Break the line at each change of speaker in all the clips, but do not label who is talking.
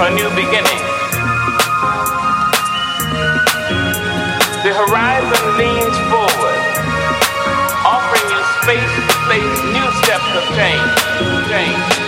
a new beginning. The horizon leans forward, offering you space to face new steps of change. change.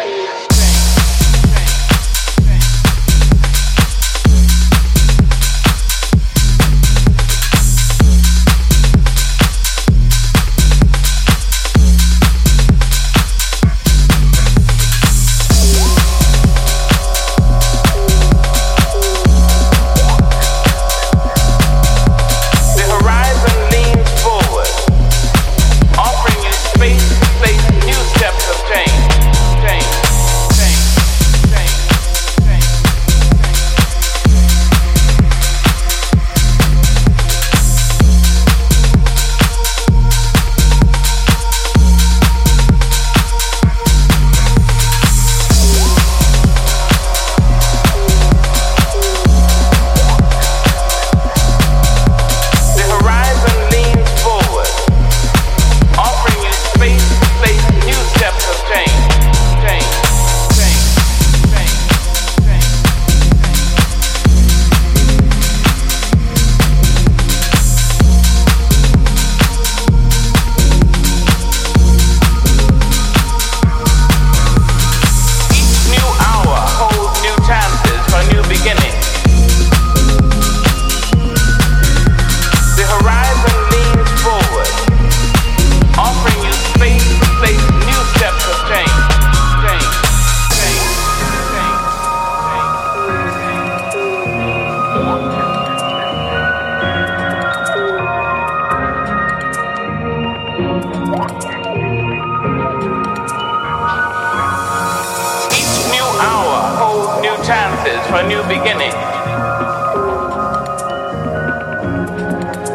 for new beginning.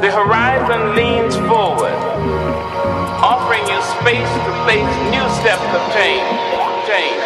The horizon leans forward, offering you space to face new steps of change. change.